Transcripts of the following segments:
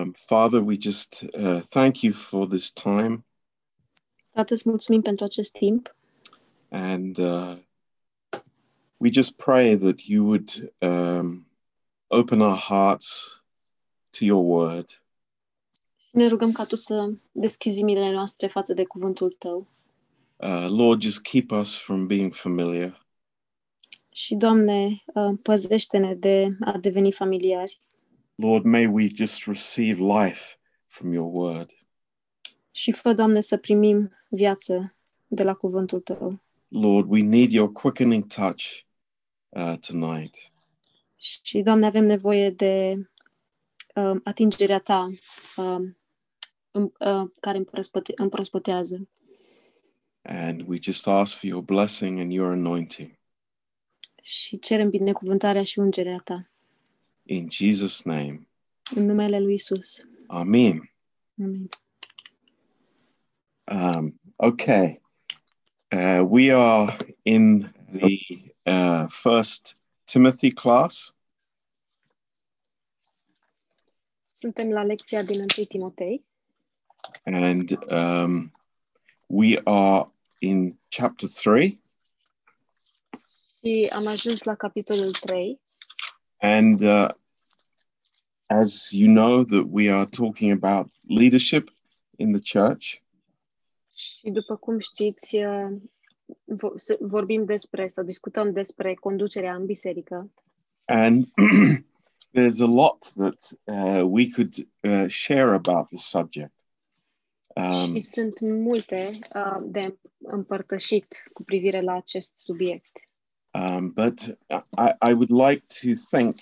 Um, Father, we just uh, thank you for this time Tată, îți mulțumim pentru acest timp and uh, we just pray that you would um, open our hearts to your word. și ne rugăm ca Tu să deschizi inimile noastre față de cuvântul Tău. Uh, Lord, just keep us from being familiar. Și, Doamne, uh, păzește-ne de a deveni familiari Lord, may we just receive life from your word. și fă, Doamne, să primim viață de la cuvântul Tău. Lord, we need your quickening touch uh, tonight. Și, Doamne, avem nevoie de uh, atingerea Ta uh, în- uh, care împrospăte- împrospătează. And we just ask for your blessing and your anointing. Și cerem binecuvântarea și ungerea Ta. In Jesus' name, În numele Lui Isus. Amen. Amin. Um, okay. Uh, we are in the uh, first Timothy class, Suntem la lecția din 1 Timotei and um, we are in chapter 3. și am ajuns la capitolul 3 And uh, as you know, that we are talking about leadership in the church. și după cum știți, uh, vo- să- vorbim despre sau discutăm despre conducerea în biserică And there's a lot that uh, we could uh, share about this subject. Um, și sunt multe uh, de împărtășit cu privire la acest subiect. Um, but I, I would like to think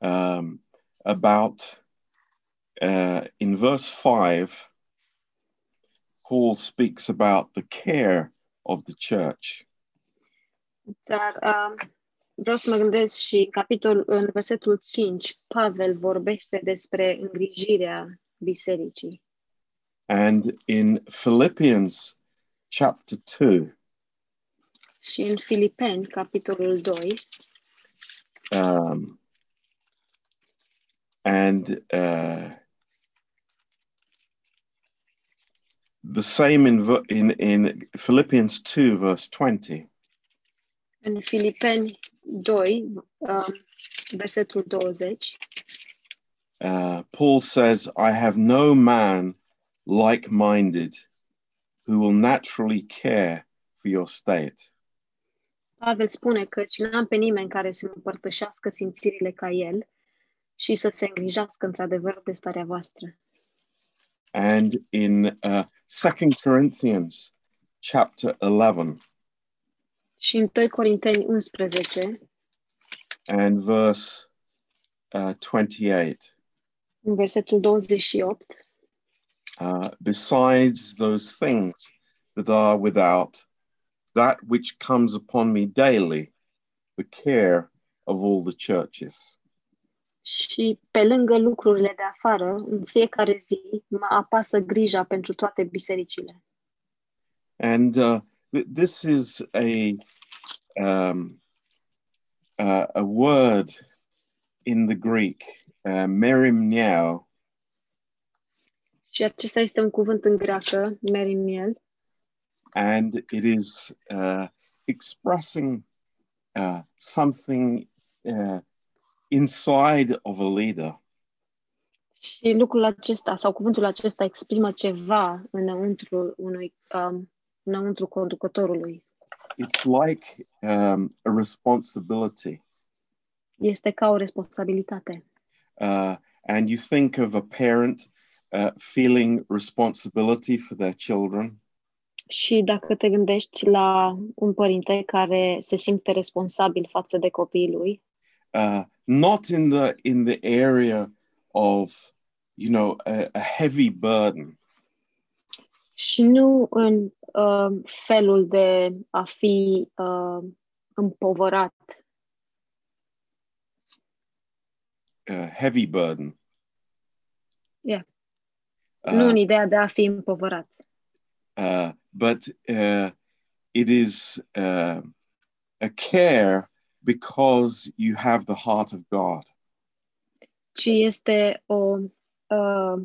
um, about uh, in verse 5, Paul speaks about the care of the church. Dar uh, vreau să mă gândesc și capitol, în versetul 5, Pavel vorbește despre îngrijirea bisericii. And in Philippians chapter 2, Și în Filipeni, capitolul 2, um, and uh, the same in, in in Philippians 2 verse 20 în Filipeni 2, uh, versetul 20, uh, Paul says I have no man like-minded who will naturally care for your state. Pavel spune că n-am pe nimeni care să împărtășească simțirile ca el și să se îngrijească într-adevăr de starea voastră. and in uh, 2 Corinthians chapter 11 Și în 2 Corinteni 11, and verse uh, 28 în versetul 28, uh, besides those things that are without, that which comes upon me daily, the care of all the churches. și pe lângă lucrurile de afară, în fiecare zi, mă apasă grija pentru toate bisericile. And uh, th- this is a um, uh, a word in the Greek, uh, merimniao, Și acesta este un cuvânt în greacă, merimiel, and it is uh, expressing uh, something uh, inside of a leader. și lucrul acesta, sau cuvântul acesta exprimă ceva înăuntru unui, um, înăuntru conducătorului. It's like um, a responsibility. Este ca o responsabilitate. Uh, and you think of a parent uh, feeling responsibility for their children. Și dacă te gândești la un părinte care se simte responsabil față de copiii lui, uh, not in the in the area of you know a, a heavy burden și nu în uh, felul de a fi uh, împovărat, a heavy burden Yeah. Uh, nu în ideea de a fi împovărat, uh, but uh, it is uh, a care because you have the heart of God. Ci este o uh,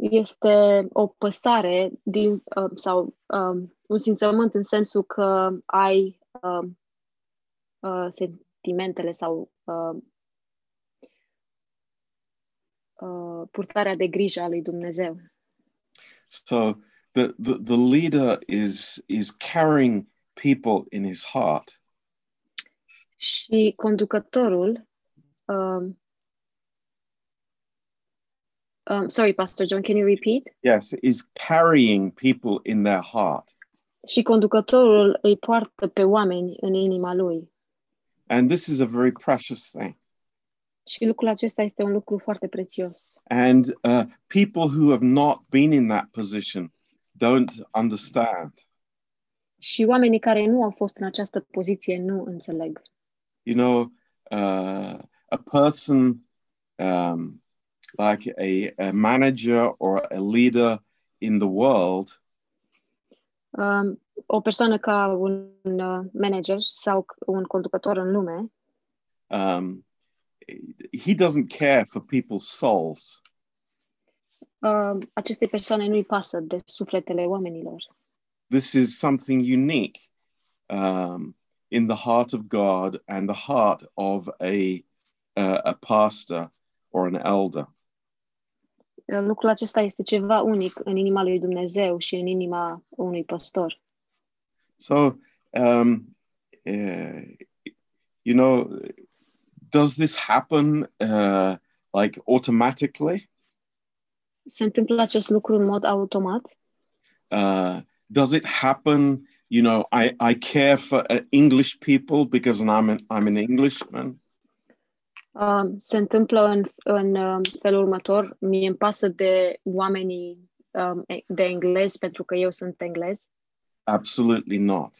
este o păsare din, uh, sau um, un simțământ în sensul că ai uh, uh, sentimentele sau uh, uh, purtarea de grijă a lui Dumnezeu. So the, the, the leader is, is carrying people in his heart. Și conducătorul um, um, sorry, Pastor John, can you repeat? Yes, is carrying people in their heart. Și conducătorul îi poartă pe oameni în inima lui. And this is a very precious thing. Și lucrul acesta este un lucru foarte prețios. And uh, people who have not been in that position don't understand. Și oamenii care nu au fost în această poziție nu înțeleg. You know, uh, a person um, like a, a manager or a leader in the world Um, o persoană ca un uh, manager sau un conducător în lume um, he doesn't care for people's souls. uh, acestei persoane nu-i pasă de sufletele oamenilor. This is something unique um, in the heart of God and the heart of a, uh, a pastor or an elder. Lucrul acesta este ceva unic în inima lui Dumnezeu și în inima unui păstor. So, um, uh, you know, does this happen uh, like automatically? Se întâmplă acest lucru în mod automat? Uh, does it happen? You know, I, I care for uh, English people because I'm an, I'm an Englishman. Uh, se întâmplă în, în uh, felul următor. Mie îmi pasă de oamenii um, de englez pentru că eu sunt englez? Absolutely not.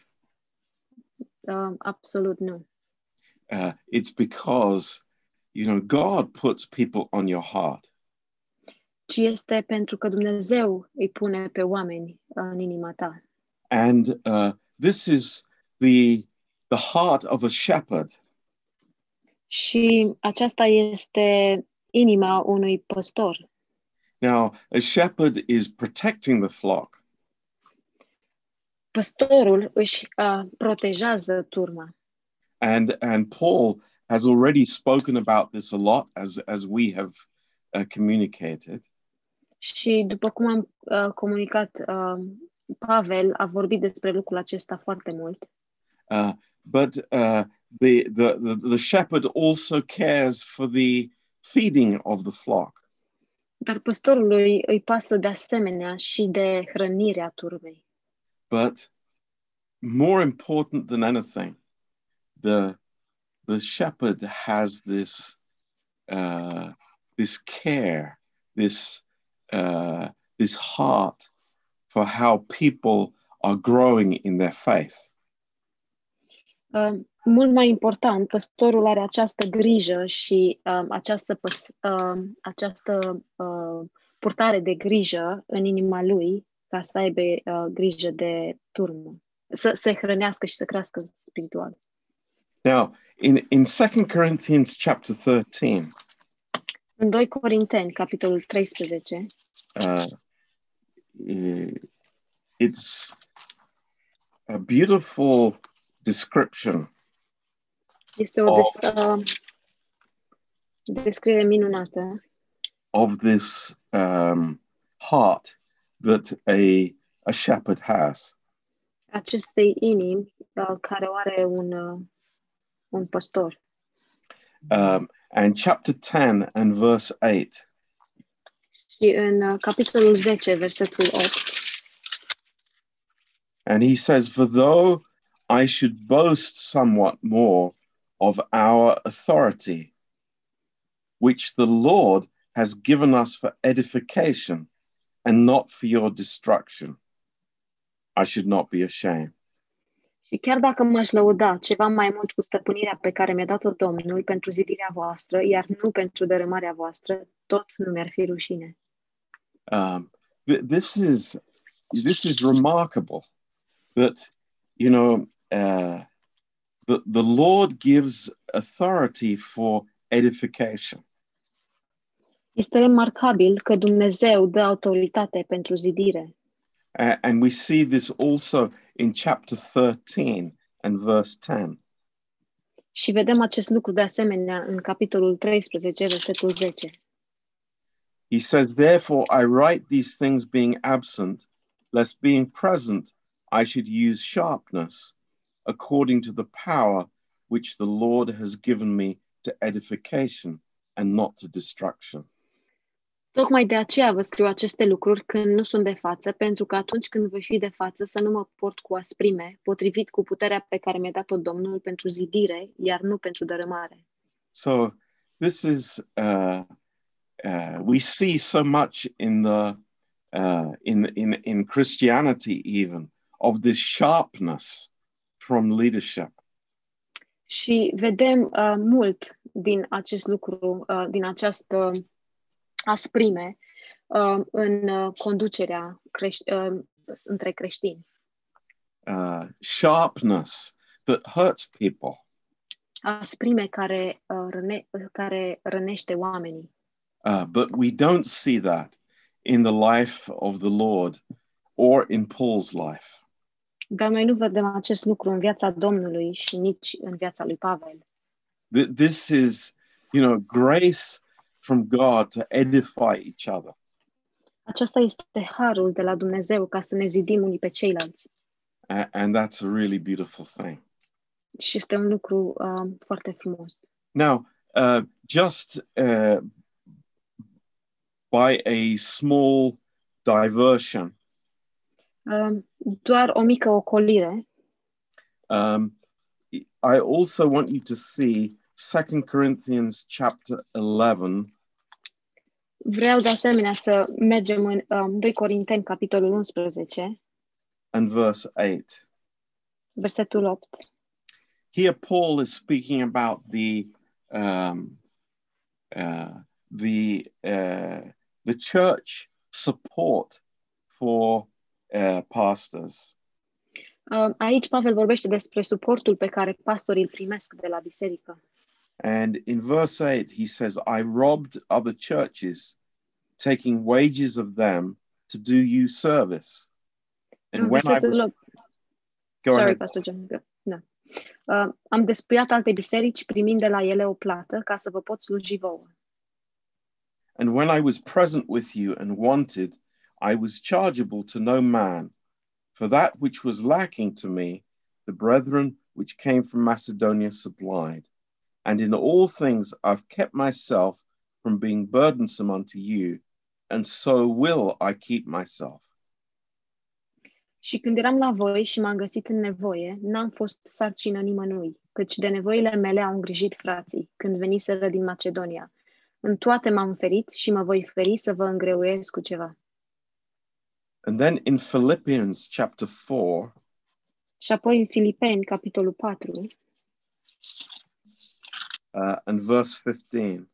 Uh, absolut nu. Uh, it's because, you know, God puts people on your heart. Ci este pentru că Dumnezeu îi pune pe oameni în inima ta. And uh, this is the, the heart of a shepherd. Și aceasta este inima unui păstor. Now, a shepherd is protecting the flock, Păstorul își uh, protejează turma. And and Paul has already spoken about this a lot as as we have uh, communicated. Și după cum am uh, comunicat, uh, Pavel a vorbit despre lucrul acesta foarte mult. Uh, but uh, the, the the the shepherd also cares for the feeding of the flock. Dar păstorului îi pasă de asemenea și de hrănirea turmei. But more important than anything, the the shepherd has this uh, this care, this uh, this heart for how people are growing in their faith. Uh, mult mai important, păstorul are această grijă și um, această, um, această uh, purtare de grijă în inima lui ca să aibă uh, grijă de turmă, să se hrănească și să crească spiritual. Now, in in Second Corinthians chapter thirteen, În 2 Corinteni, capitolul 13, uh, eh, it's a beautiful description este o des, uh, descriere minunată. of this um, heart that a a shepherd has. acestei inimi uh, care o are un, uh, un păstor. Um, and chapter 10 and verse 8 Și în uh, capitolul 10, versetul 8, And he says, For though I should boast somewhat more of our authority, which the Lord has given us for edification and not for your destruction, I should not be ashamed. Și chiar dacă m-aș lăuda ceva mai mult cu stăpânirea pe care mi-a dat-o Domnul pentru zidirea voastră, iar nu pentru dărâmarea voastră, tot nu mi-ar fi rușine. Um, th- this is this is remarkable that you know uh, the the Lord gives authority for edification. Este remarcabil că Dumnezeu dă autoritate pentru zidire. A- and we see this also in chapter 13 and verse 10. Și vedem acest lucru de asemenea în capitolul 13, versetul 10. He says, Therefore, I write these things being absent, lest being present I should use sharpness, according to the power which the Lord has given me to edification and not to destruction. Tocmai de aceea vă scriu aceste lucruri când nu sunt de față, pentru că atunci când voi fi de față să nu mă port cu asprime, potrivit cu puterea pe care mi-a dat-o Domnul pentru zidire, iar nu pentru dărâmare. So, this is, uh, uh, we see so much in the, uh, in, in, in Christianity, even, of this sharpness from leadership. Și vedem uh, mult din acest lucru, uh, din această asprime uh, în uh, conducerea creș- uh, între creștini. uh, sharpness that hurts people. Asprime care, uh, răne- care rănește oamenii. Uh, but we don't see that in the life of the Lord or in Paul's life. Dar noi nu vedem acest lucru în viața Domnului și nici în viața lui Pavel. Th- This is, you know, grace from God to edify each other. Aceasta este harul de la Dumnezeu ca să ne zidim unii pe ceilalți. A- and that's a really beautiful thing. Și este un lucru uh, foarte frumos. Now, uh, just uh, by a small diversion, Uh, doar o mică ocolire. um, I also want you to see Second Corinthians chapter 11 Vreau de asemenea să mergem în um, 2 Corinteni, capitolul 11, and verse 8. versetul 8. Here, Paul is speaking about the um, uh, the uh, the church support for uh, pastors, Uh, aici Pavel vorbește despre suportul pe care pastorii îl primesc de la biserică. And in verse 8 he says, "I robbed other churches, taking wages of them to do you service." And În when I was 8, go sorry, ahead, Pastor John. Da. Uh, am despuiat alte biserici primind de la ele o plată ca să vă pot sluji vouă. And when I was present with you and wanted, I was chargeable to no man. For that which was lacking to me, the brethren which came from Macedonia supplied. And in all things I've kept myself from being burdensome unto you, and so will I keep myself. Și când eram la voi și m-am găsit în nevoie, n-am fost sarcină nimănui, căci de nevoile mele au îngrijit frații, când veniseră din Macedonia. În toate m-am ferit și mă voi feri să vă îngreuiesc cu ceva. And then in Philippians chapter 4, Și apoi în Filipeni, capitolul 4, uh, and verse 15,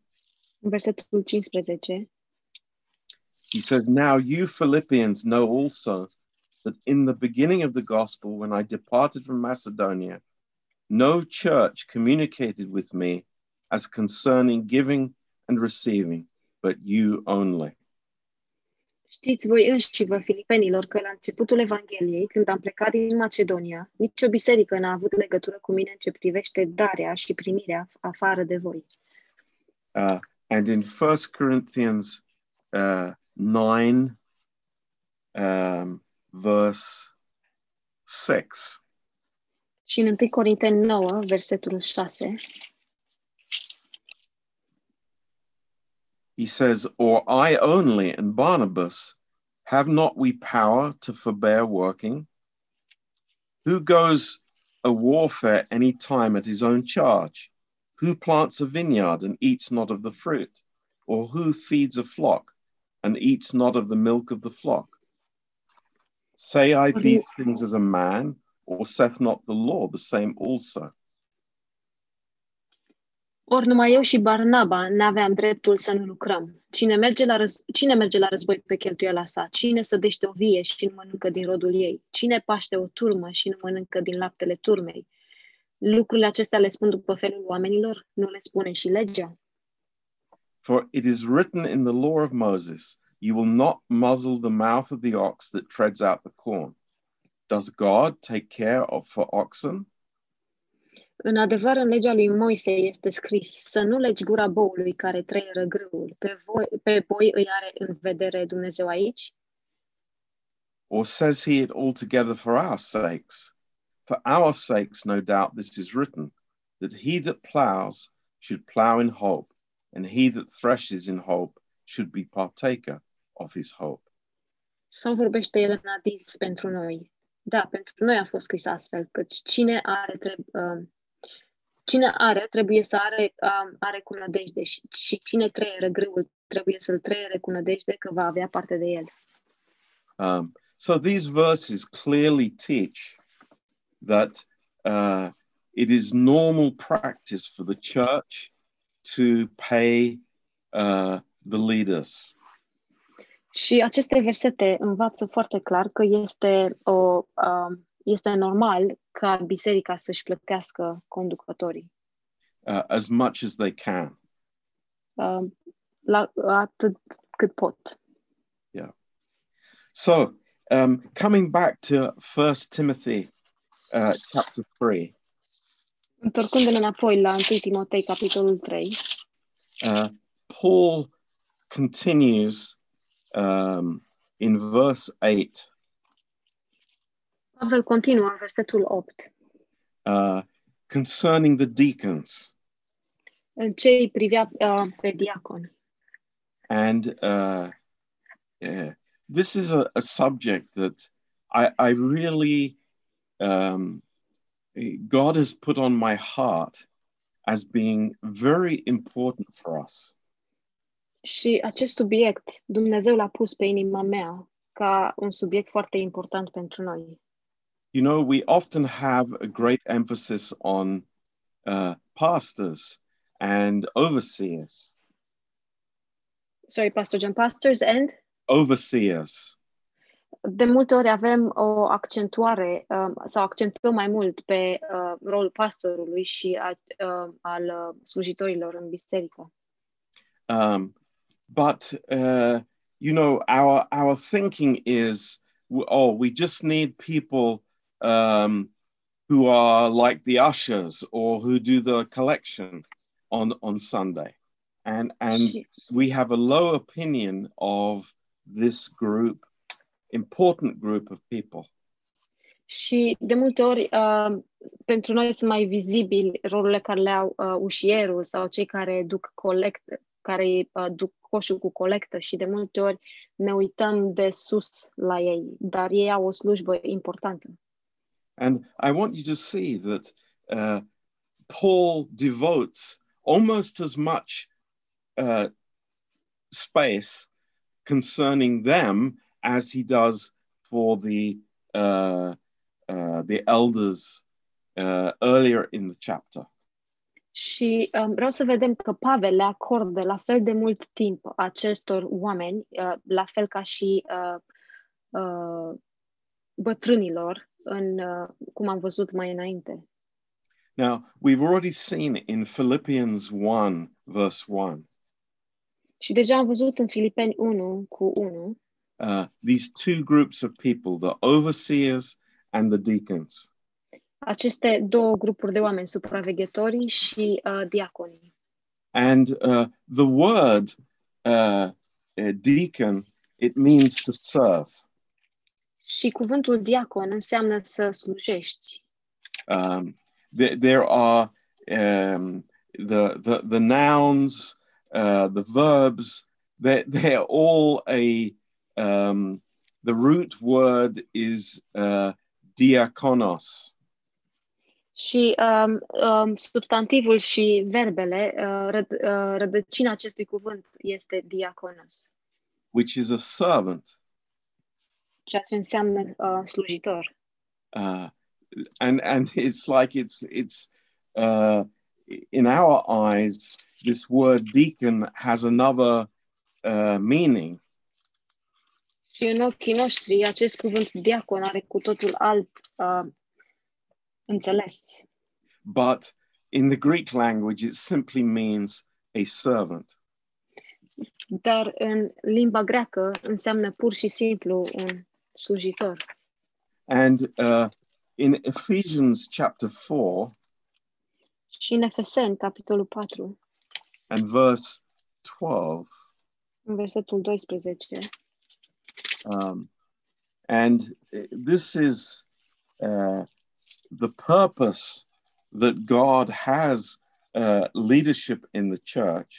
versetul 15, he says, Now you Philippians know also that in the beginning of the gospel, when I departed from Macedonia, no church communicated with me as concerning giving and receiving, but you only. Știți voi înși vă, filipenilor, că la începutul Evangheliei, când am plecat din Macedonia, nicio biserică n-a avut legătură cu mine în ce privește darea și primirea afară de voi. Uh, and in 1 Corinthians uh, 9, um, verse 6, Și în 1 Corinteni 9, versetul 6, he says, Or I only and Barnabas, have not we power to forbear working? Who goes a warfare any time at his own charge? Who plants a vineyard and eats not of the fruit? Or who feeds a flock and eats not of the milk of the flock? Say I What do you- these things as a man, or saith not the law the same also? Ori numai eu și Barnaba n-aveam dreptul să nu lucrăm. Cine merge, la răz... Cine merge la război pe cheltuiala sa? Cine sădește o vie și nu mănâncă din rodul ei? Cine paște o turmă și nu mănâncă din laptele turmei? Lucrurile acestea le spun după felul oamenilor? Nu le spune și legea? For it is written in the law of Moses, You will not muzzle the mouth of the ox that treads out the corn. Does God take care of for oxen? În adevăr, în legea lui Moise este scris să nu legi gura boului care trăieră grâul. Pe voi, pe voi îi are în vedere Dumnezeu aici? Or says he it altogether for our sakes? For our sakes, no doubt, this is written, that he that ploughs should plough in hope, and he that threshes in hope should be partaker of his hope. Sau vorbește el în adis pentru noi? Da, pentru noi a fost scris astfel, căci cine are, treb- uh, cine are trebuie să are, uh, are cu nădejde și, și cine trăieră grâul trebuie să-l trăiere cu nădejde că va avea parte de el. Um, so these verses clearly teach that uh, it is normal practice for the church to pay uh, the leaders. Și aceste versete învață foarte clar că este, o, uh, este normal ca biserica să-și plătească conducătorii uh, as much as they can. uh, la atât cât pot. Yeah. So, um, coming back to First Timothy uh, chapter three, Întorcându-ne înapoi la 1 Timotei, capitolul 3, uh, Paul continues um, in verse eight Pavel continuă în versetul 8, uh, concerning the deacons, în ce îi privea uh, pe diacon. and uh, yeah, this is a, a subject that I, I really um, God has put on my heart as being very important for us. Și acest subiect Dumnezeu l-a pus pe inima mea ca un subiect foarte important pentru noi. You know, we often have a great emphasis on uh, pastors and overseers, Sorry, Pastor John, pastors and overseers. de multe ori avem o accentuare uh, sau accentuăm mai mult pe uh, rolul pastorului și a, uh, al uh, slujitorilor în biserică. Um, but uh, you know, our our thinking is, oh, we just need people um, who are like the ushers or who do the collection on on Sunday, and and Și, we have a low opinion of this group, important group of people. și de multe ori uh, pentru noi sunt mai vizibili rolurile care le au uh, ușierul sau cei care duc colectă, care uh, duc coșul cu colectă și de multe ori ne uităm de sus la ei, dar ei au o slujbă importantă. And I want you to see that uh, Paul devotes almost as much uh, space concerning them as he does for the uh, uh, the elders uh, earlier in the chapter. Și um, vreau să vedem că Pavel le acordă la fel de mult timp acestor oameni, uh, la fel ca și uh, uh, bătrânilor, în, uh, cum am văzut mai înainte. Now we've already seen in Philippians one verse one Și deja am văzut în Filipeni 1 cu 1 uh, these two groups of people, the overseers and the deacons. aceste două grupuri de oameni, supraveghetorii și uh, diaconii. And uh, the word uh, uh, deacon, it means to serve. Și cuvântul diacon înseamnă să slujești. Um, there, there are um, the, the, the nouns, uh, the verbs, they're, they're all a, um, the root word is uh, diakonos. Și um, um, substantivul și verbele, uh, răd, uh, rădăcina acestui cuvânt este diaconos, which is a servant. Ceea ce înseamnă uh, slujitor. Uh, and and it's like it's it's uh, in our eyes, this word deacon has another uh, meaning. Și în ochii noștri, acest cuvânt diacon are cu totul alt uh, înțeles. But in the Greek language, it simply means a servant. dar în limba greacă înseamnă pur și simplu un slujitor. And uh, in Ephesians chapter 4 Și în Efeseni, capitolul 4, and verse 12, în versetul 12, um, and this is uh, the purpose that God has uh, leadership in the church.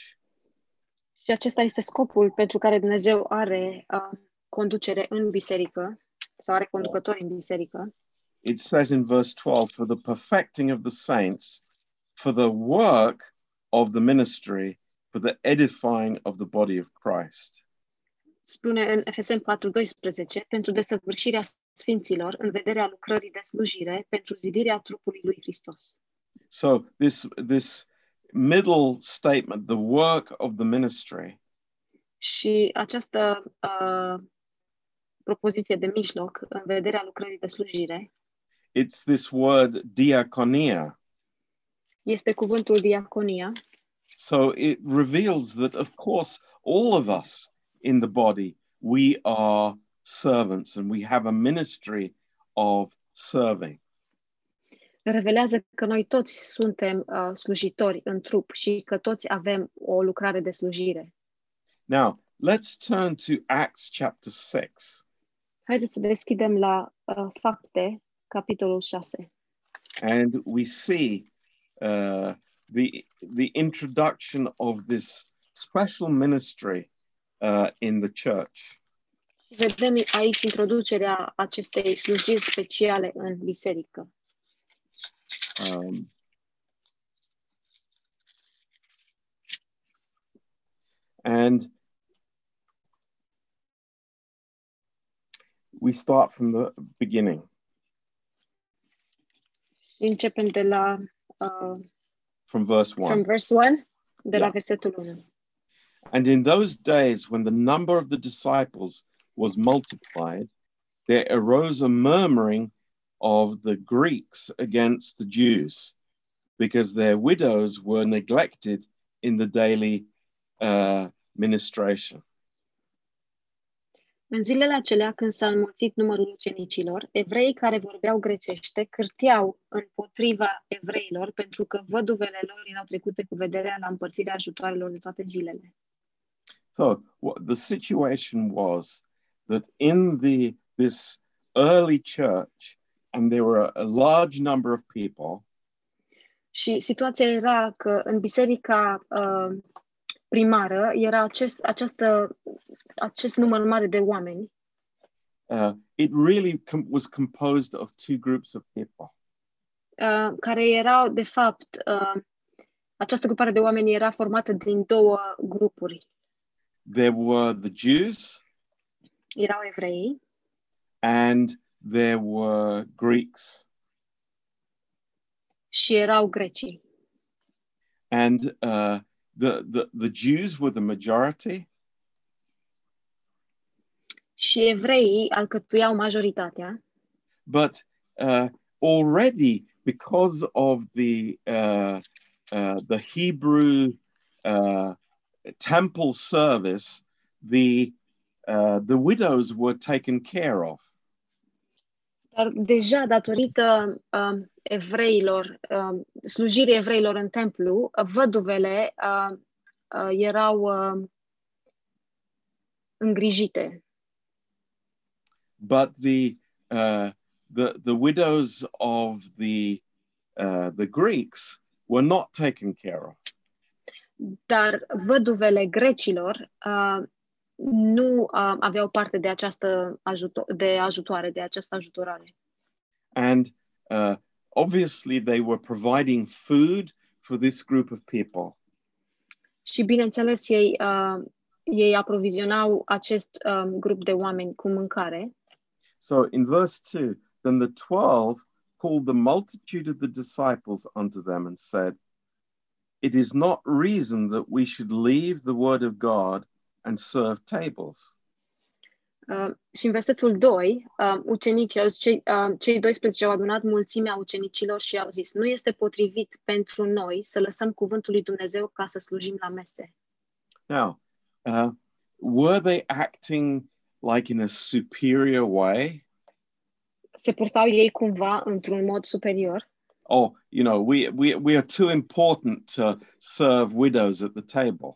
și acesta este scopul pentru care Dumnezeu are uh, conducere în biserică sau are conducători în biserică. It says in verse 12, for the perfecting of the saints, for the work of the ministry, for the edifying of the body of Christ. Spune în Efeseni 4:12, pentru desăvârșirea sfinților, în vederea lucrării de slujire, pentru zidirea trupului lui Hristos. So this this middle statement, the work of the ministry, Și această uh, propoziție de mijloc, în vederea lucrării de slujire, it's this word diaconia. este cuvântul diaconia. So it reveals that, of course, all of us in the body, we are servants and we have a ministry of serving. Revelează că noi toți suntem uh, slujitori în trup și că toți avem o lucrare de slujire. Now, let's turn to Acts chapter 6. Haideți să deschidem la uh, Fapte, capitolul 6. and we see uh, the the introduction of this special ministry uh, in the church. Și vedem aici introducerea acestei slujiri speciale în biserică. Um, and we start from the beginning. Începem de la uh, from verse 1. from verse 1, de la Yeah. versetul 1. And in those days, when the number of the disciples was multiplied, there arose a murmuring of the Greeks against the Jews, because their widows were neglected in the daily uh, ministration. În zilele acelea, când s-a înmulțit numărul ucenicilor, evreii care vorbeau grecește cârteau împotriva evreilor pentru că văduvele lor erau trecute cu vederea la împărțirea ajutoarelor de toate zilele. So what the situation was that in the this early church, and there were a large number of people, Și situația era că în biserica uh, primară era acest, această, acest număr mare de oameni uh, it really com- was composed of two groups of people. uh, care erau, de fapt, uh, această grupare de oameni era formată din două grupuri. There were the Jews Erau evrei and there were Greeks. și erau grecii. And uh, the, the, the Jews were the majority, Și evreii alcătuiau majoritatea, but uh, already because of the, uh, uh, the Hebrew uh, temple service, the, uh, the widows were taken care of. dar deja datorită um, evreilor, um, slujirii evreilor în templu, văduvele uh, uh, erau uh, îngrijite. But the uh, the the widows of the uh, the Greeks were not taken care of. Dar văduvele grecilor uh, nu uh, aveau parte de această ajuto- de ajutoare, de această ajutorare. And uh, obviously, they were providing food for this group of people. Și bineînțeles, ei, uh, ei aprovizionau acest um, grup de oameni cu mâncare. So in verse 2, then the 12 called the multitude of the disciples unto them and said, It is not reason that we should leave the word of God and serve tables. Uh, și în versetul 2, uh, ucenicii, cei, uh, cei 12 au adunat mulțimea ucenicilor și au zis, nu este potrivit pentru noi să lăsăm cuvântul lui Dumnezeu ca să slujim la mese. Now, uh, were they acting like in a superior way? Se purtau ei cumva într-un mod superior? Oh, you know, we, we, we are too important to serve widows at the table.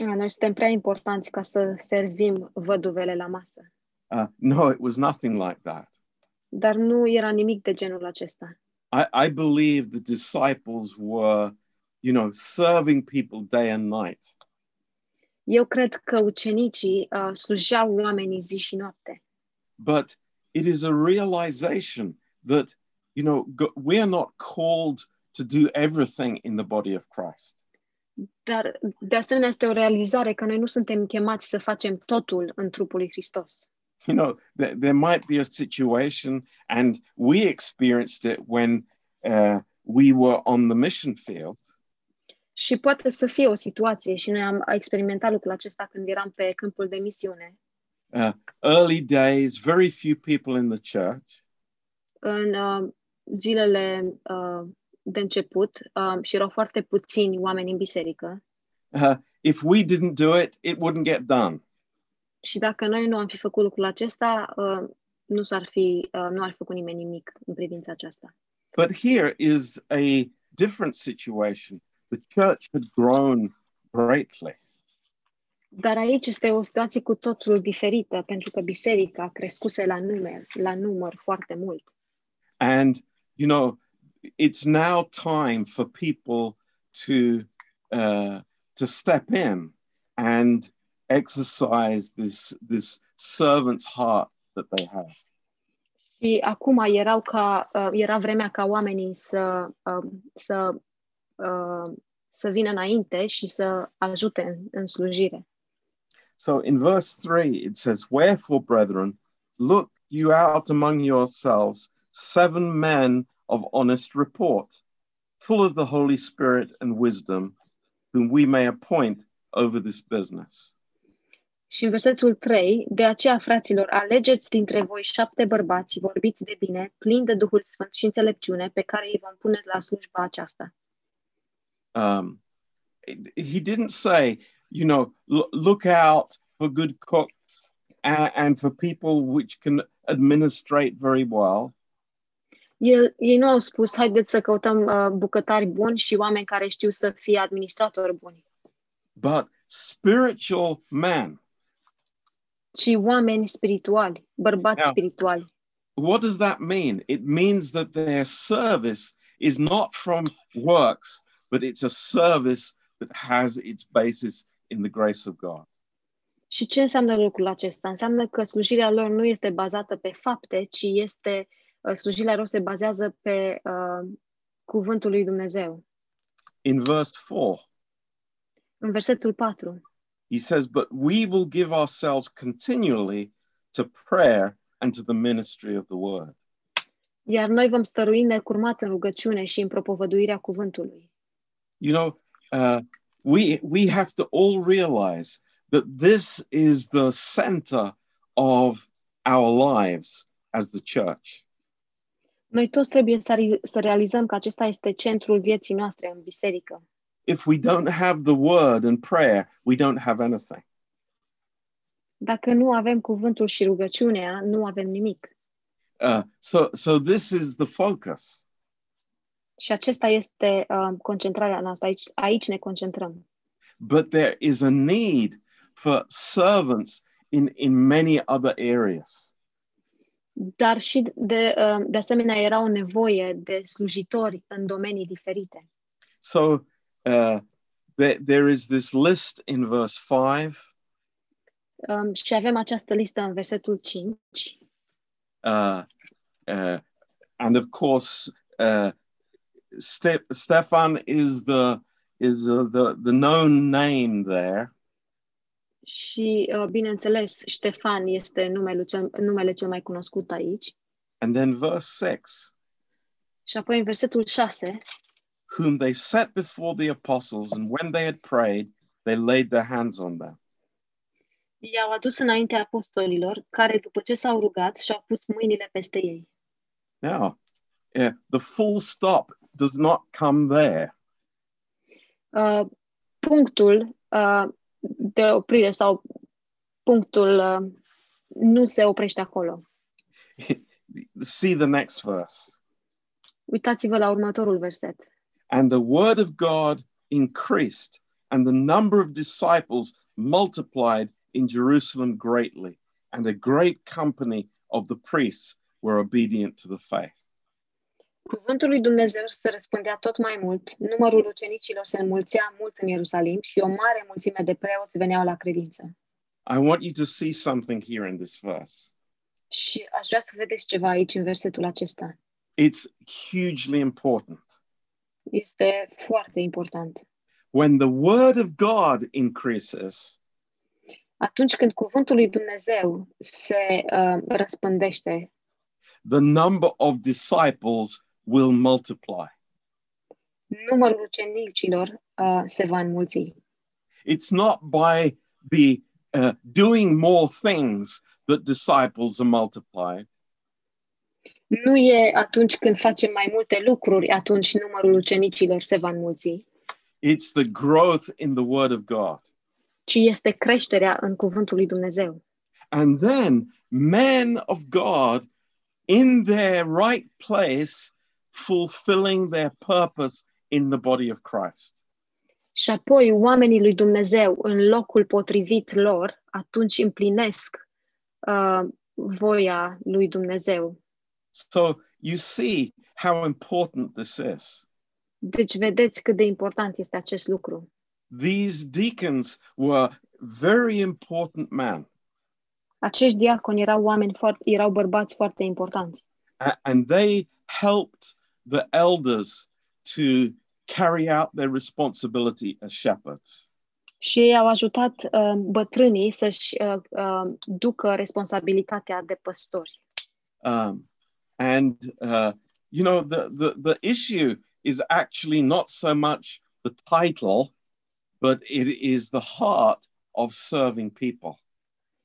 A, Noi suntem prea importanți ca să servim văduvele la masă. Uh, no, it was nothing like that. Dar nu era nimic de genul acesta. I, I believe the disciples were, you know, serving people day and night. Eu cred că ucenicii uh, slujeau oamenii zi și noapte. But it is a realization that, you know, we are not called to do everything in the body of Christ. Dar, de asemenea, este o realizare că noi nu suntem chemați să facem totul în trupul lui Hristos. You know, there, there might be a situation, and we experienced it when uh, we were on the mission field. Și poate să fie o situație, și noi am experimentat lucrul acesta când eram pe câmpul de misiune, Uh, early days, very few people in the church. în uh, zilele uh, de început uh, și erau foarte puțini oameni în biserică. Uh, if we didn't do it, it wouldn't get done. Și dacă noi nu am fi făcut lucrul acesta, uh, nu s-ar fi, uh, nu ar fi făcut nimeni nimic în privința aceasta. But here is a different situation. The church had grown greatly. Dar aici este o situație cu totul diferită, pentru că biserica crescuse la număr, la număr foarte mult. And, you know, it's now time for people to, uh, to step in and exercise this, this servant's heart that they have. Și acum erau ca, uh, era vremea ca oamenii să, uh, să, uh, să vină înainte și să ajute în, în slujire. So in verse 3, it says, Wherefore, brethren, look you out among yourselves seven men of honest report, full of the Holy Spirit and wisdom, whom we may appoint over this business. Și în versetul 3, de aceea, fraților, alegeți dintre voi șapte bărbați vorbiți de bine, plini de Duhul Sfânt și înțelepciune, pe care îi vom pune la slujba aceasta. Um, he didn't say, you know, look out for good cooks and, and for people which can administrate very well. El, ei nu au spus, haideți să căutăm uh, bucătari buni și oameni care știu să fie administratori buni, but spiritual man. ci oameni spirituali, bărbați Yeah. spirituali. What does that mean? It means that their service is not from works, but it's a service that has its basis in the grace of God. Și ce înseamnă lucrul acesta? Înseamnă că slujirea lor nu este bazată pe fapte, ci este uh, slujirea lor se bazează pe uh, cuvântul lui Dumnezeu. In verse 4, În versetul 4, he says, But we will give ourselves continually to prayer and to the ministry of the word. iar noi vom stărui necurmat în rugăciune și în propovăduirea cuvântului. You know, uh, we, we have to all realize that this is the center of our lives as the church. Noi toți trebuie să, să realizăm că acesta este centrul vieții noastre în biserică. if we don't have the word and prayer, we don't have anything. Dacă nu avem cuvântul și rugăciunea, nu avem nimic. Uh, so, so this is the focus. Și acesta este uh, concentrarea noastră. Aici, aici ne concentrăm. But there is a need for servants in, in many other areas. Dar și de, uh, de asemenea era o nevoie de slujitori în domenii diferite. So uh, there, there is this list in verse 5. Um, și avem această listă în versetul 5. Uh, uh, and of course, uh, Ste- Stefan is the is uh, the the known name there. Și, uh, bineînțeles, Ștefan este numele cel, numele cel mai cunoscut aici. And then verse 6 Și apoi în versetul 6, whom they set before the apostles, and when they had prayed, they laid their hands on them. i-au adus înaintea apostolilor, care după ce s-au rugat și-au pus mâinile peste ei. Now, uh, the full stop does not come there. Uh, punctul uh, de oprire sau punctul uh, nu se oprește acolo. See the next verse. Uitați-vă la următorul verset. And the word of God increased, and the number of disciples multiplied in Jerusalem greatly, and a great company of the priests were obedient to the faith. Cuvântul lui Dumnezeu se răspândea tot mai mult, numărul ucenicilor se înmulțea mult în Ierusalim și o mare mulțime de preoți veneau la credință. I want you to see something here in this verse. Și aș vrea să vedeți ceva aici în versetul acesta. It's hugely important. Este foarte important. When the word of God increases, Atunci când cuvântul lui Dumnezeu se uh, răspândește, the number of disciples will multiply. numărul ucenicilor uh, se va înmulți. It's not by the uh, doing more things that disciples are multiplied. Nu e atunci când facem mai multe lucruri, atunci numărul ucenicilor se va înmulți, It's the growth in the word of God. ci este creșterea în cuvântul lui Dumnezeu. And then men of God in their right place, fulfilling their purpose in the body of Christ. Și apoi oamenii lui Dumnezeu în locul potrivit lor, atunci împlinesc uh, voia lui Dumnezeu. So you see how important this is. Deci vedeți cât de important este acest lucru. These deacons were very important men, Acești diaconi erau oameni foarte, erau bărbați foarte importanți and they helped the elders to carry out their responsibility as shepherds. și ei au ajutat uh, bătrânii să-și uh, uh, ducă responsabilitatea de păstori. Um, and uh, you know the, the the issue is actually not so much the title, but it is the heart of serving people.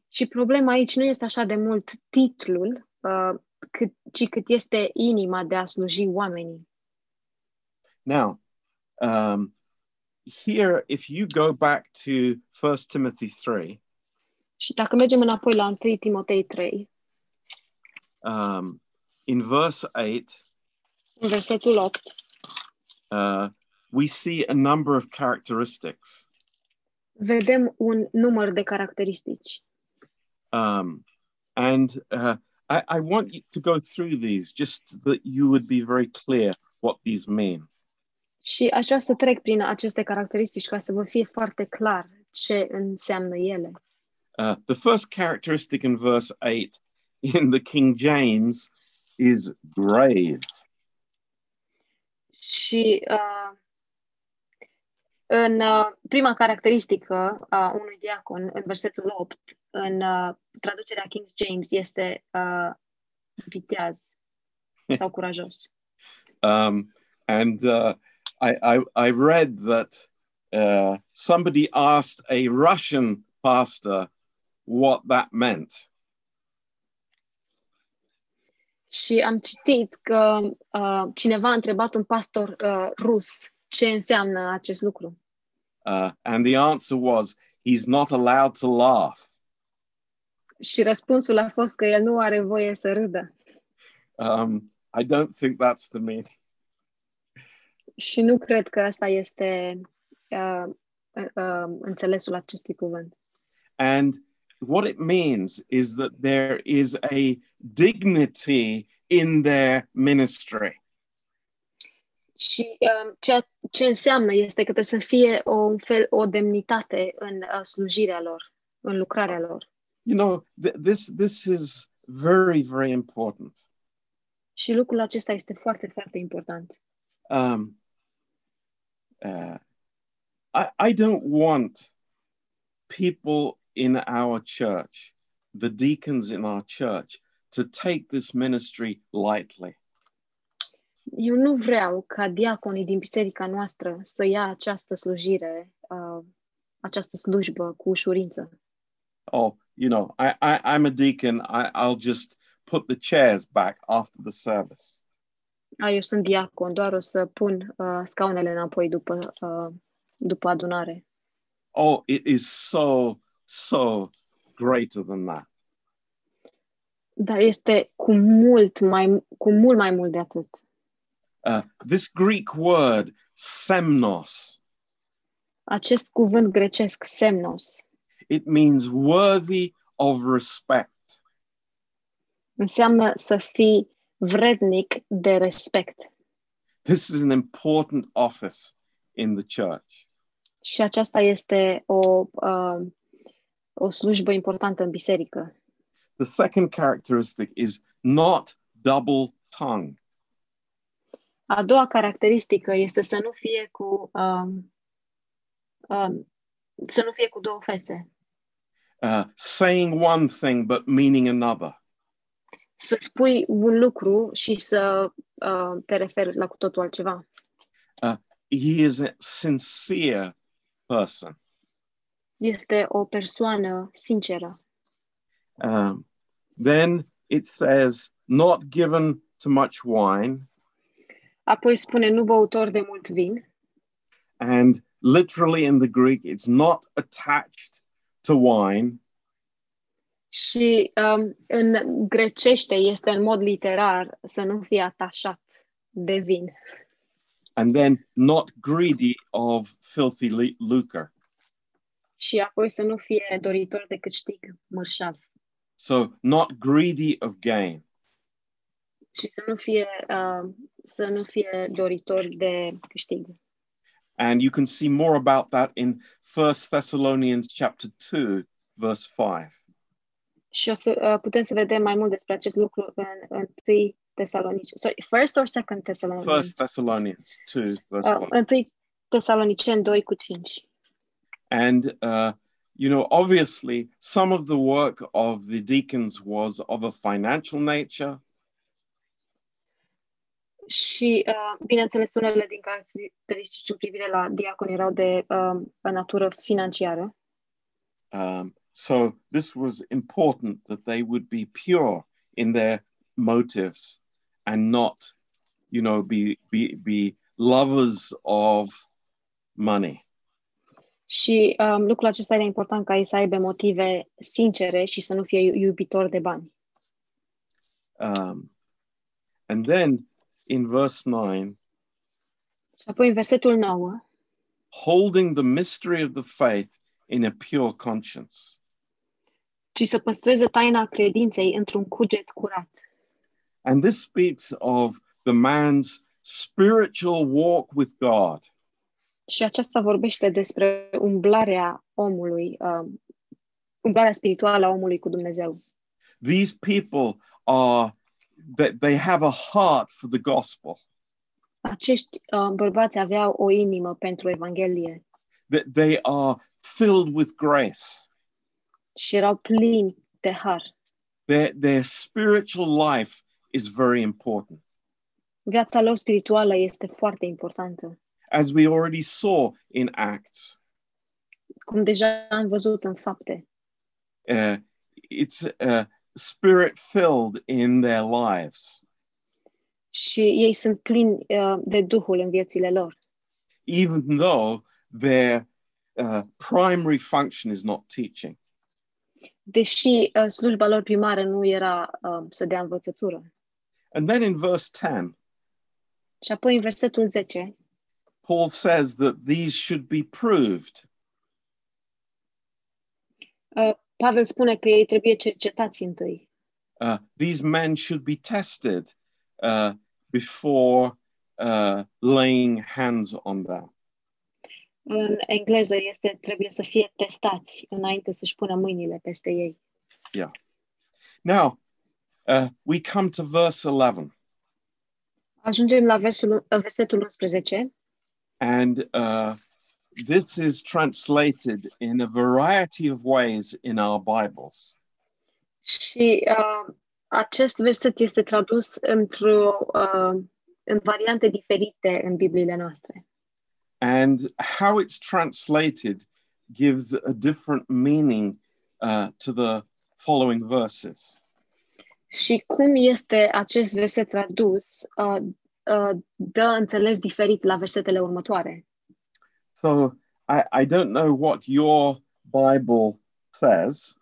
Și problema aici nu este așa de mult titlul, uh, cât, ci cât este inima de a sluji oamenii. Now, um, here, if you go back to First Timothy three, Și dacă mergem înapoi la 1 Timotei 3, um, in verse eight, în versetul 8, uh, we see a number of characteristics. vedem un număr de caracteristici. Um, and uh, I, I want you to go through these just that you would be very clear what these mean. Și aș vrea să trec prin aceste caracteristici ca să vă fie foarte clar ce înseamnă ele. Uh, the first characteristic in verse 8 in the King James is grave. Și uh, în uh, prima caracteristică a unui diacon, în versetul 8, în uh, traducerea King James, este uh, viteaz sau curajos. Um, and uh, I, I, I read that uh, somebody asked a Russian pastor what that meant. Și am citit că uh, cineva a întrebat un pastor uh, rus ce înseamnă acest lucru. Uh, and the answer was, he's not allowed to laugh. Și răspunsul a fost că el nu are voie să râdă. Um, I don't think that's the meaning. Și nu cred că asta este uh, uh, înțelesul acestui cuvânt. And what it means is that there is a dignity in their ministry. Și uh, ceea ce înseamnă este că trebuie să fie o, un fel, o demnitate în uh, slujirea lor, în lucrarea lor. You know, th- this this is very very important. Și lucrul acesta este foarte, foarte important. Um, uh, I I don't want people in our church, the deacons in our church, to take this ministry lightly. Eu nu vreau ca diaconii din biserica noastră să ia această slujire, uh, această slujbă cu ușurință. Oh, you know, I, I I'm a deacon. I, I'll just put the chairs back after the service. A, eu sunt diacon, doar o să pun uh, scaunele înapoi după, uh, după adunare. Oh, it is so, so greater than that. Dar este cu mult mai, cu mult mai mult de atât. Uh, this Greek word, semnos, Acest cuvânt grecesc, semnos, it means worthy of respect. înseamnă să fii vrednic de respect. This is an important office in the church. Și aceasta este o, uh, o slujbă importantă în biserică. The second characteristic is not double tongue. A doua caracteristică este să nu fie cu um, um, să nu fie cu două fețe. Uh, saying one thing but meaning another. Să spui un lucru și să uh, te referi la cu totul altceva. He is a sincere person. Este o persoană sinceră. Um, then it says, not given to much wine, Apoi spune nu băutor de mult vin and literally in the Greek, it's not attached to wine, și um, în grecește este în mod literar să nu fie atașat de vin. and then not greedy of filthy le- lucre. Și apoi să nu fie doritor de câștig mărșav. So, not greedy of gain. Și să nu fie, uh, să nu fie doritor de câștig. And you can see more about that in First Thessalonians chapter 2, verse 5. Și o să uh, putem să vedem mai mult despre acest lucru în, în 1 Tesalonici. Sorry, first or second Thessalonians? First Thessalonians 2, verse Uh, 5. 1 Tesaloniceni 2 cu 5. And, uh, you know, obviously, some of the work of the deacons was of a financial nature, Și, uh, bineînțeles, unele din caracteristici în privire la diaconi erau de um, natură financiară. Um, so this was important that they would be pure in their motives and not, you know, be be be lovers of money. Și um, lucrul acesta era important ca ei să aibă motive sincere și să nu fie iu- iubitori de bani. Um, and then in verse nine, Și apoi în versetul 9, holding the mystery of the faith in a pure conscience. ci să păstreze taina credinței într-un cuget curat. And this speaks of the man's spiritual walk with God. Și aceasta vorbește despre umblarea omului, um, umblarea spirituală a omului cu Dumnezeu. These people are that they have a heart for the gospel. Acești uh, bărbați aveau o inimă pentru Evanghelie that they are filled with grace. și erau plini de har. Their, their spiritual life is very important. Viața lor spirituală este foarte importantă. As we already saw in Acts, Cum deja am văzut în fapte, uh, it's uh, spirit filled in their lives, și ei sunt plini uh, de Duhul în viețile lor. even though their uh, primary function is not teaching. Deși uh, slujba lor primară nu era uh, să dea învățătură. And then in verse 10, Și apoi în versetul 10, Paul says that these should be proved. uh, Pavel spune că ei trebuie cercetați întâi. Uh, these men should be tested uh, before uh, laying hands on them. În engleză este trebuie să fie testați înainte să-și pună mâinile peste ei. Now, uh, we come to verse 11, Ajungem la versul, versetul 11 and uh, this is translated in a variety of ways in our Bibles. și uh, acest verset este tradus într-o, uh, în variante diferite în Bibliile noastre. And how it's translated gives a different meaning uh, to the following verses. Și cum este acest verset tradus, uh, uh, dă înțeles diferit la versetele următoare. So I, I don't know what your Bible says,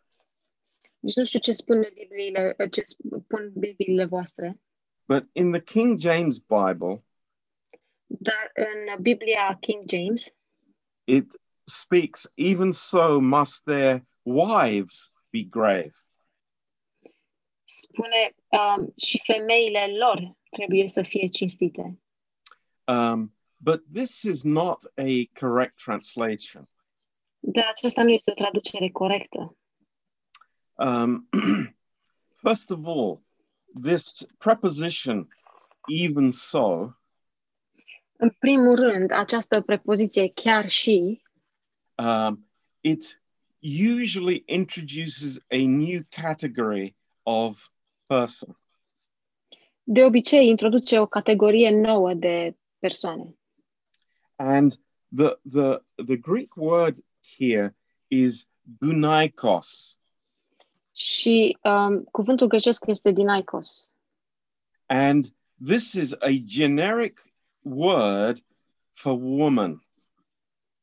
Nici nu știu ce spune Bibliile, ce spun Bibliile voastre, but in the King James Bible, dar în Biblia King James it speaks, even so must their wives be grave. spune um, și femeile lor trebuie să fie cinstite. Um, but this is not a correct translation. Dar aceasta nu este o traducere corectă. Um, first of all, this preposition, even so, În primul rând, această prepoziție chiar și um, it usually introduces a new category of person. de obicei introduce o categorie nouă de persoane. And the, the, the Greek word here is gunaikos. Și um, cuvântul grecesc este dinaikos. And this is a generic word for woman.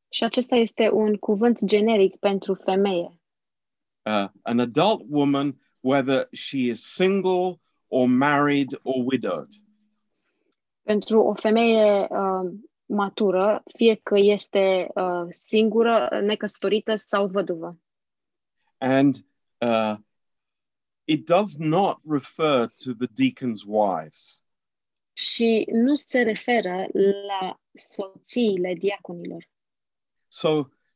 Și acesta este un cuvânt generic pentru femeie. Uh, an adult woman, whether she is single or married or widowed. Pentru o femeie um, matură, fie că este uh, singură, necăsătorită sau văduvă. And uh, it does not refer to the deacon's wives. Și nu se referă la soțiile diaconilor. So,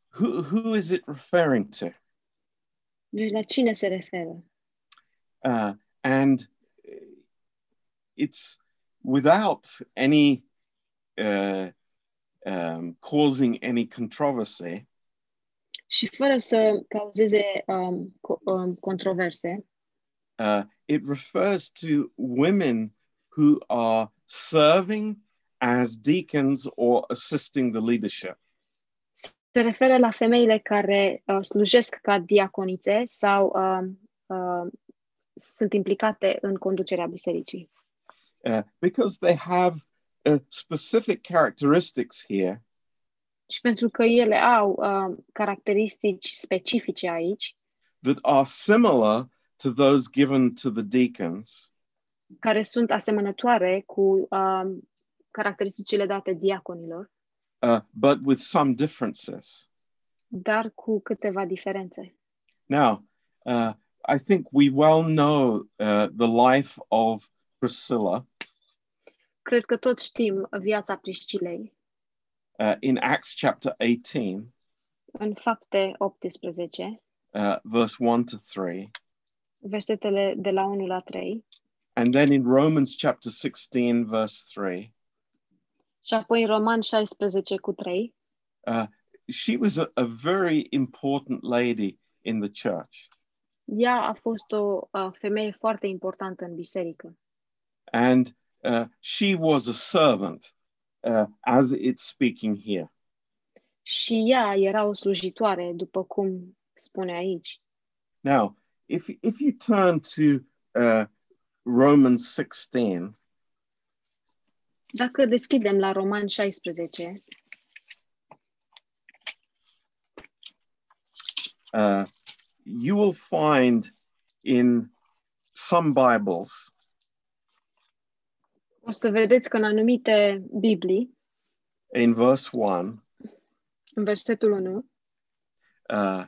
who, who is it referring to? Deci la cine se referă? Uh, and it's without any uh, um, causing any controversy. Și fără să cauzeze um, co- um, controverse, Uh, it refers to women who are serving as deacons or assisting the leadership. se referă la femeile care uh, slujesc ca diaconițe sau uh, uh, sunt implicate în conducerea bisericii. Uh, because they have uh, specific characteristics here Și pentru că ele au uh, caracteristici specifice aici, that are similar to those given to the deacons, care sunt asemănătoare cu uh, caracteristicile date diaconilor, uh, but with some differences. dar cu câteva diferențe. Now, uh, I think we well know uh, the life of Priscilla Cred că toți știm viața Priscilei. Uh, in Acts chapter 18, în fapte 18, uh, verse 1 to 3, versetele de la 1 la 3, and then in Romans chapter 16, verse 3. și apoi în Roman 16 cu 3. Uh, she was a, a very important lady in the church, Ea a fost o uh, femeie foarte importantă în biserică. And uh, she was a servant, uh, as it's speaking here. și ea era o slujitoare, după cum spune aici. Now, if if you turn to uh, Romans 16, Dacă deschidem la Roman 16, uh, you will find in some Bibles o să vedeți că în anumite Biblii, in verse 1, în versetul 1, uh,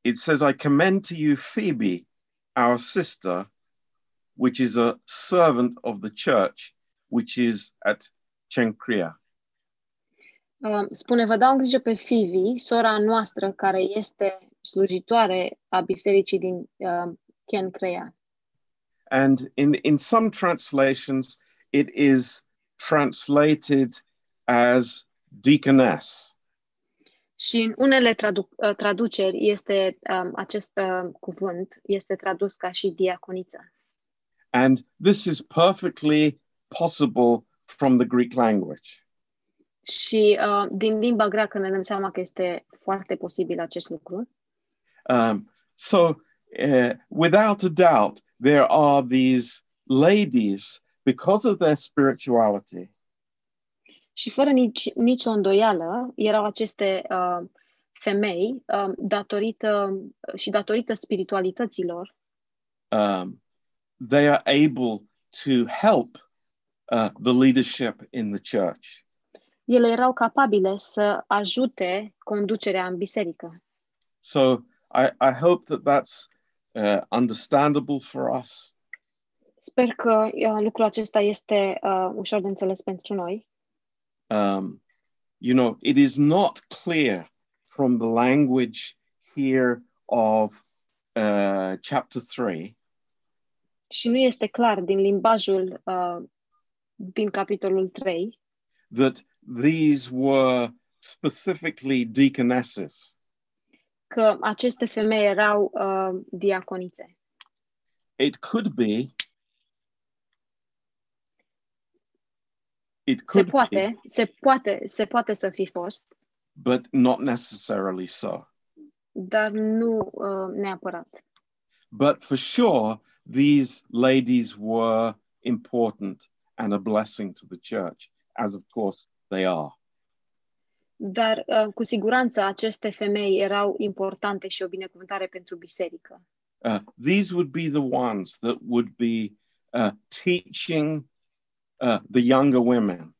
it says, I commend to you Phoebe, our sister, which is a servant of the church, which is at Cenchrea. uh, spune, vă dau în grijă pe Fivi, sora noastră care este slujitoare a bisericii din uh, Kencrea. And in, in some translations, it is translated as deaconess. Și în unele tradu- uh, traduceri este um, acest uh, cuvânt este tradus ca și diaconiță. And this is perfectly possible from the Greek language. Și uh, din limba greacă ne dăm seama că este foarte posibil acest lucru. Um, so, uh, without a doubt, there are these ladies, because of their spirituality, Și fără nici, nicio îndoială, erau aceste uh, femei, uh, datorită și datorită spiritualităților, um, they are able to help uh, the leadership in the church. ele erau capabile să ajute conducerea în biserică. So I, I hope that that's uh, understandable for us. Sper că uh, lucrul acesta este uh, ușor de înțeles pentru noi. Um, you know, it is not clear from the language here of uh, chapter 3 Și nu este clar din limbajul uh, din capitolul 3 that these were specifically deaconesses. Că aceste femei erau uh, diaconițe. It could be. It Se could be, se poate, se poate să fi fost, but not necessarily so. dar nu uh, neapărat. But for sure, these ladies were important and a blessing to the church, as of course they are. Dar uh, cu siguranță aceste femei erau importante și o binecuvântare pentru biserică. Uh, these would be the ones that would be uh, teaching uh, the younger women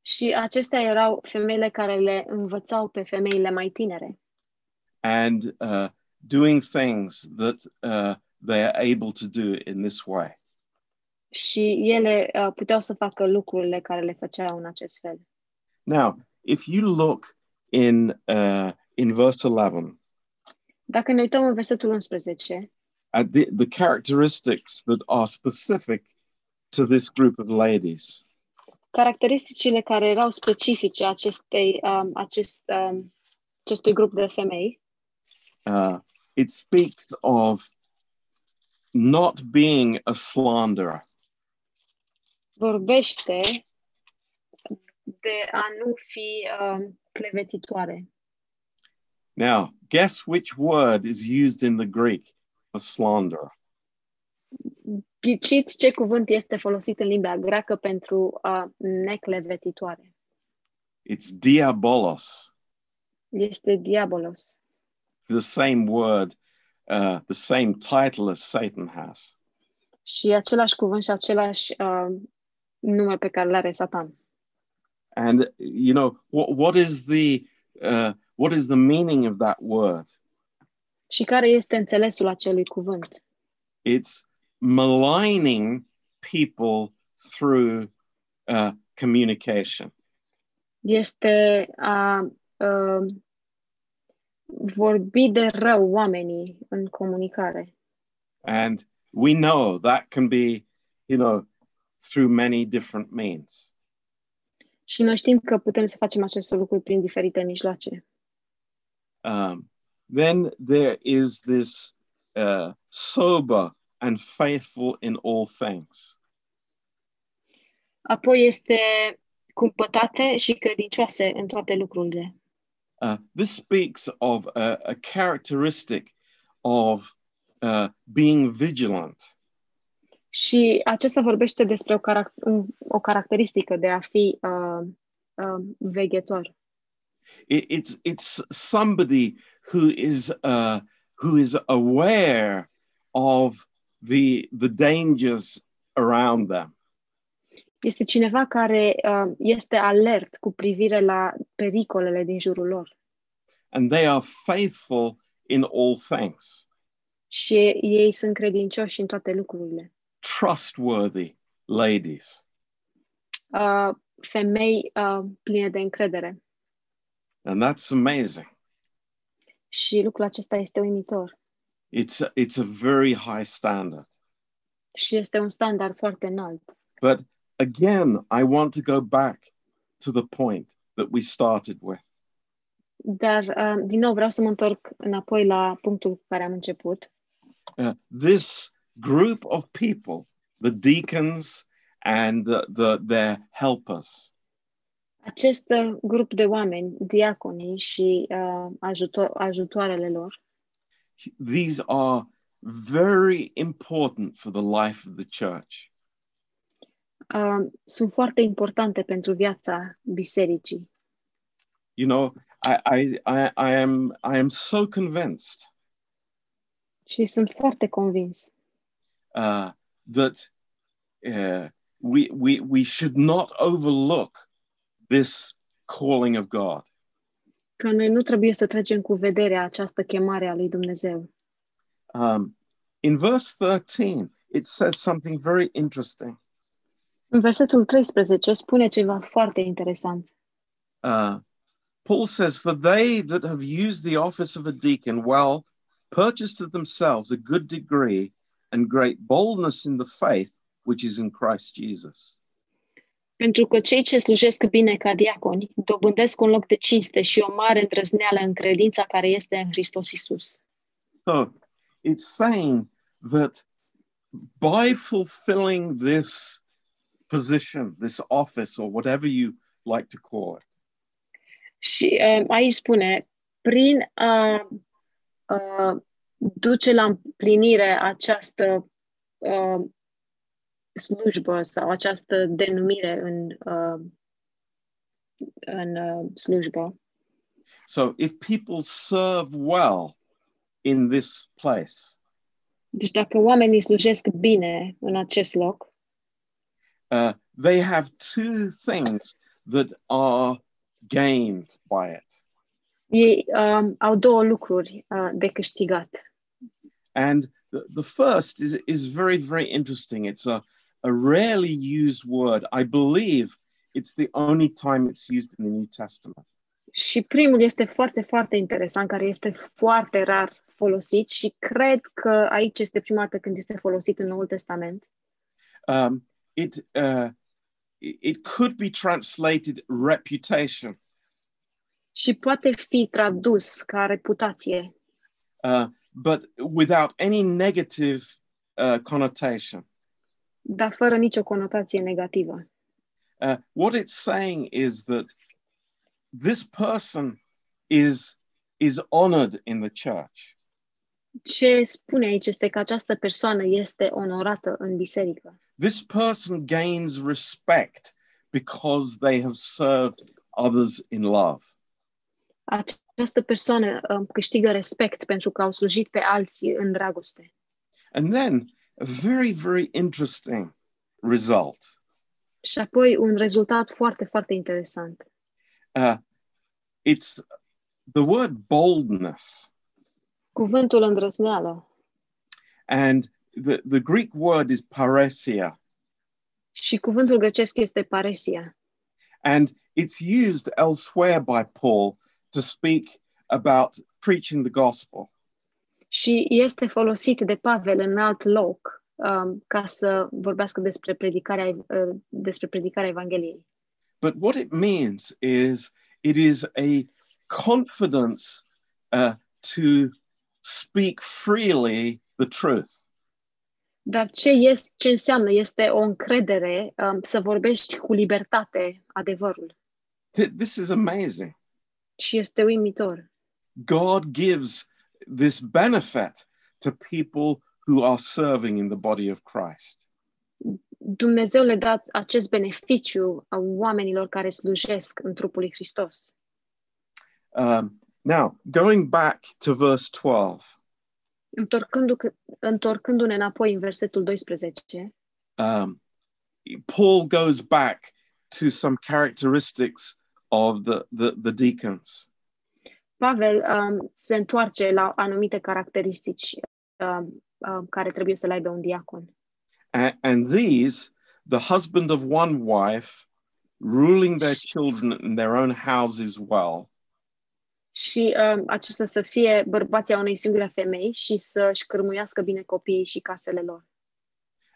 Și acestea erau femeile care le învățau pe femeile mai tinere and uh, doing things that uh, they are able to do in this way. și ele uh, puteau să facă lucrurile care le făceau în acest fel. Now, if you look in uh, in verse 11 Dacă ne uităm în versetul 11, at the, the characteristics that are specific to this group of ladies, caracteristicile care erau specifice acestei, um, acest, um, acestui grup de femei. Uh, it speaks of not being a slanderer. vorbește de a nu fi um, clevetitoare. Now, guess which word is used in the Greek for slanderer? Ghiciți ce cuvânt este folosit în limba greacă pentru uh, neclevetitoare. It's diabolos, Este diabolos. the same word, uh, the same title as Satan has. Și același cuvânt și același uh, nume pe care îl are Satan. And you know what? What is the uh, what is the meaning of that word? Și care este înțelesul acelui cuvânt? It's maligning people through uh, communication. Este a uh, vorbi de rău oamenii în comunicare. And we know that can be, you know, through many different means. Și noi știm că putem să facem acest lucru prin diferite mijloace. Um, then there is this uh, sober and faithful in all things. Apoi este cumpătate și credincioase în toate lucrurile. Uh, this speaks of a, a characteristic of uh, being vigilant. Și acesta vorbește despre o, carac- un- o caracteristică de a fi uh, uh, veghetor. It, it's it's somebody who is uh, who is aware of the the dangers around them. Este cineva care uh, este alert cu privire la pericolele din jurul lor. and they are faithful in all things, Și ei sunt credincioși în toate lucrurile. Trustworthy ladies. Uh, femei uh, pline de încredere. And that's amazing. Și lucrul acesta este uimitor. It's a, it's a very high standard. Și este un standard foarte înalt. But again, I want to go back to the point that we started with. Dar, uh, din nou, vreau să mă întorc înapoi la punctul cu care am început. Uh, this group of people, the deacons and the, the, their helpers, Acest uh, grup de oameni, diaconii și uh, ajuto- ajutoarele lor, these are very important for the life of the church. uh, sunt foarte importante pentru viața bisericii. You know, I, I, I, I am I am so convinced Și sunt foarte convins uh, that uh, we, we, we should not overlook this calling of God. că noi nu trebuie să trecem cu vederea această chemare a lui Dumnezeu. Um, in verse 13, it says something very interesting. În versetul 13 spune ceva foarte interesant. Uh, Paul says, For they that have used the office of a deacon well purchased to themselves a good degree and great boldness in the faith which is in Christ Jesus. Pentru că cei ce slujesc bine ca diaconi dobândesc un loc de cinste și o mare îndrăzneală în credința care este în Hristos Isus. So it's saying that by fulfilling this position, this office, or whatever you like to call it, Și uh, aici spune, prin a uh, duce la împlinire această uh, slujbă sau această denumire în, uh, în uh, slujbă. so if people serve well in this place, Deci dacă oamenii slujesc bine în acest loc, uh, they have two things that are gained by it. ei um, au două lucruri uh, de câștigat. And the, the first is, is very, very interesting. It's a, a rarely used word. I believe it's the only time it's used in the New Testament. Și primul este foarte, foarte interesant, care este foarte rar folosit și cred că aici este prima dată când este folosit în Noul Testament. Um, it, uh, it could be translated reputation, Și poate fi tradus ca reputație, uh, but without any negative uh, connotation. dar fără nicio conotație negativă. Uh, what it's saying is that this person is is honored in the church. Ce spune aici este că această persoană este onorată în biserică. This person gains respect because they have served others in love. Această persoană um, câștigă respect pentru că au slujit pe alții în dragoste. And then a very, very interesting result. Și apoi un rezultat foarte, foarte interesant. Uh, it's the word boldness, Cuvântul îndrăzneală and the, the Greek word is paresia, și cuvântul grecesc este paresia. and it's used elsewhere by Paul to speak about preaching the gospel. Și este folosit de Pavel în alt loc um, ca să vorbească despre predicarea, uh, despre predicarea Evangheliei. But what it means is it is a confidence uh, to speak freely the truth. Dar ce, este, ce înseamnă este o încredere um, să vorbești cu libertate adevărul. Th- This is amazing. Și este uimitor. God gives this benefit to people who are serving in the body of Christ. Dumnezeu le dă acest beneficiu a oamenilor care slujesc în trupul lui Hristos. Um, now, going back to verse 12, Întorcându- Întorcându-ne înapoi în versetul 12, um, Paul goes back to some characteristics of the, the, the deacons. Pavel um, se întoarce la anumite caracteristici um, um, care trebuie să le aibă un diacon. A- and these, the husband of one wife, ruling their children in their own houses well, Și um, acesta să fie bărbații a unei singure femei și să-și cârmuiască bine copiii și casele lor.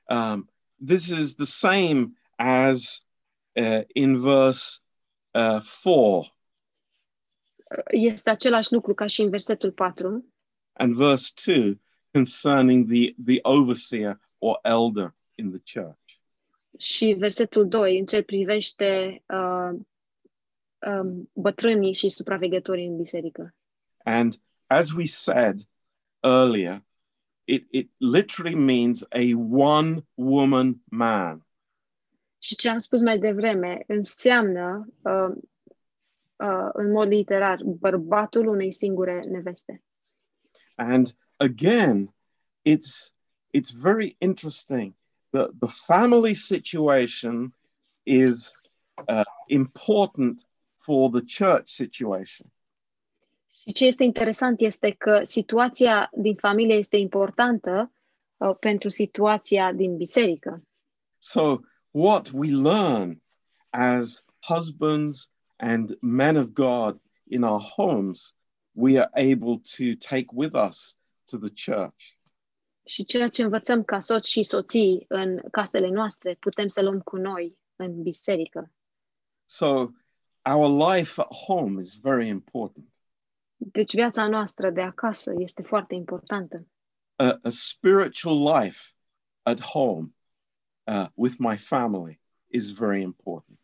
um, this is the same as uh, in verse uh, 4 Este același lucru ca și în versetul 4 and verse 2 concerning the, the overseer or elder in the church. și versetul 2 în ce privește uh, um, bătrânii și supraveghetorii în biserică. And as we said earlier, it, it literally means a one woman man. Și ce am spus mai devreme înseamnă, uh, uh, în mod literar, bărbatul unei singure neveste. And again, it's it's very interesting. The the family situation is uh, important for the church situation. Și ce este interesant este că situația din familie este importantă uh, pentru situația din biserică. So what we learn as husbands and men of God in our homes, we are able to take with us to the church. Și ceea ce învățăm ca soți și soții în casele noastre, putem să luăm cu noi în biserică. So our life at home is very important. Deci viața noastră de acasă este foarte importantă. A, a spiritual life at home uh, with my family is very important.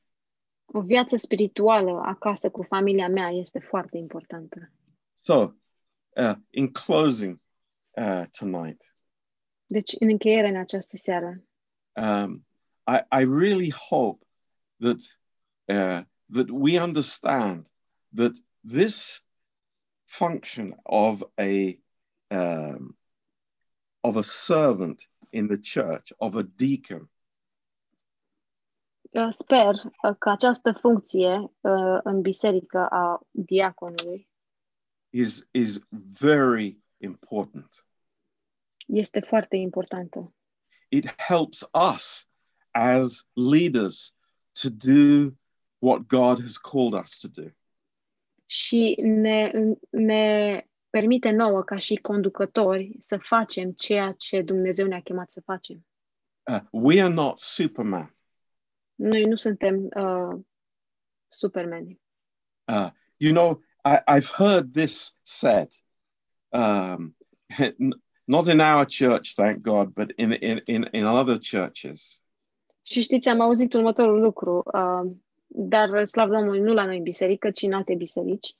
O viață spirituală acasă cu familia mea este foarte importantă. So, uh, in closing uh, tonight, Deci, în încheiere în această seară, um, I, I really hope that uh, that we understand that this function of a um, of a servant in the church, of a deacon, uh, sper uh, că această funcție uh, în biserică a diaconului is is very important. este foarte importantă. It helps us as leaders to do what God has called us to do. Și ne, ne permite nouă, ca și conducători, să facem ceea ce Dumnezeu ne-a chemat să facem. Uh, we are not Superman. Noi nu suntem uh, supermeni. Uh, you know, I, I've heard this said, um, n- not in our church, thank God, but in in in, in other churches. Și știți, am auzit următorul lucru, uh, dar slavă Domnului, nu la noi în biserică, ci în alte biserici.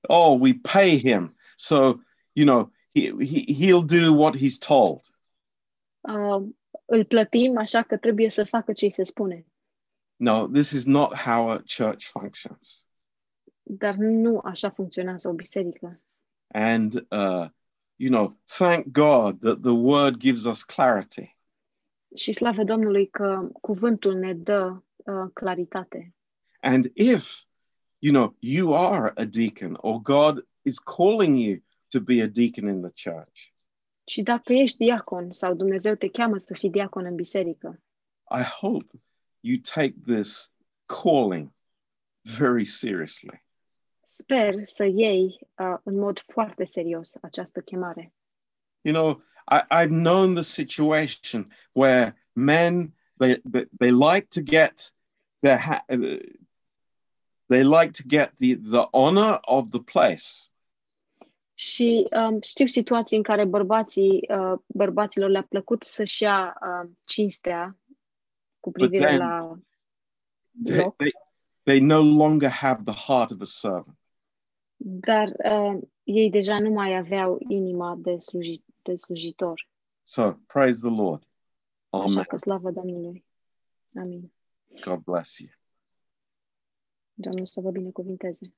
Oh, we pay him, so you know he, he he'll do what he's told. Uh, îl plătim, așa că trebuie să facă ce îi se spune. No, this is not how a church functions. Dar nu așa funcționează o biserică. And uh, you know, thank God that the word gives us clarity. Și slavă Domnului că cuvântul ne dă uh, claritate. And if you know you are a deacon or God is calling you to be a deacon in the church, Și dacă ești diacon sau Dumnezeu te cheamă să fii diacon în biserică, I hope you take this calling very seriously. sper să iei uh, în mod foarte serios această chemare. You know, I, I've known the situation where men they they, they like to get their ha- uh, they like to get the the honor of the place, Și um, știu situații în care bărbații, uh, bărbaților le-a plăcut să-și ia uh, cinstea cu privire then- la they, loc, they they no longer have the heart of a servant. dar uh, ei deja nu mai aveau inima de, sluji, de slujitor. So praise the Lord. Așa Amen. că slavă Domnului. Amin. God bless you. Domnul să vă binecuvinteze.